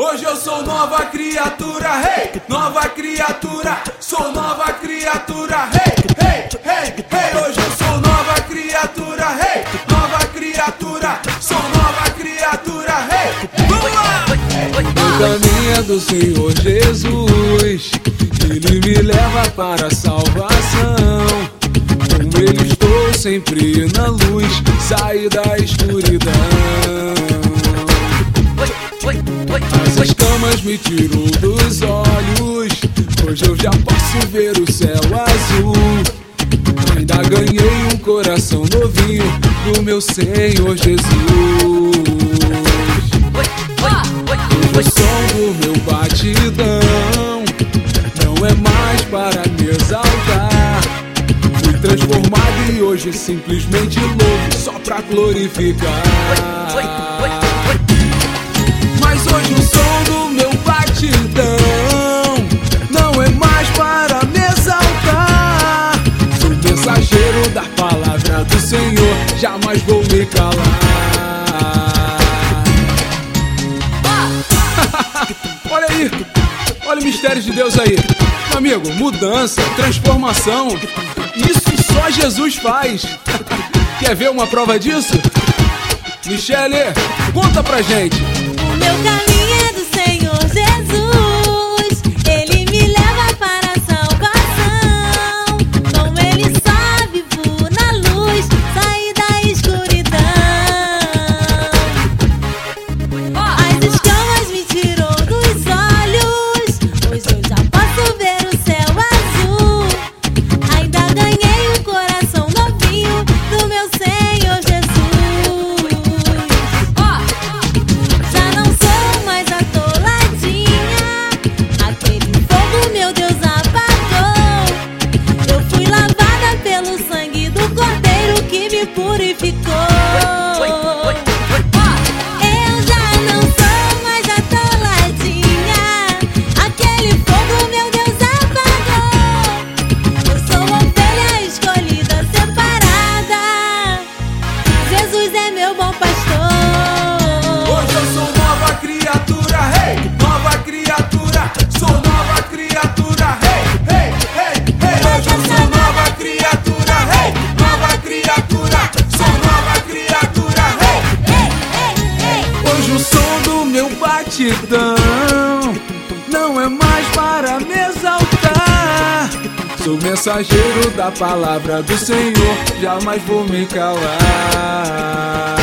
Hoje eu sou nova criatura, hey, nova criatura, sou nova criatura, hey, hey, hey, hey. Hoje eu sou nova criatura, hey, nova criatura, sou nova criatura, hey. Vamos lá! O caminho é do Senhor Jesus, Ele me leva para a salvação. Com Ele estou sempre na luz, saí da As escamas me tirou dos olhos. Hoje eu já posso ver o céu azul. Ainda ganhei um coração novinho do meu Senhor Jesus. O som do meu batidão não é mais para me exaltar. Fui transformado e hoje simplesmente louvo só pra glorificar. Mas hoje da palavra do Senhor, jamais vou me calar. olha aí, olha o mistério de Deus aí. Meu amigo, mudança, transformação, isso só Jesus faz. Quer ver uma prova disso? Michele, conta pra gente. O meu caminho é do Senhor Jesus. Meu batidão não é mais para me exaltar. Sou mensageiro da palavra do Senhor, jamais vou me calar.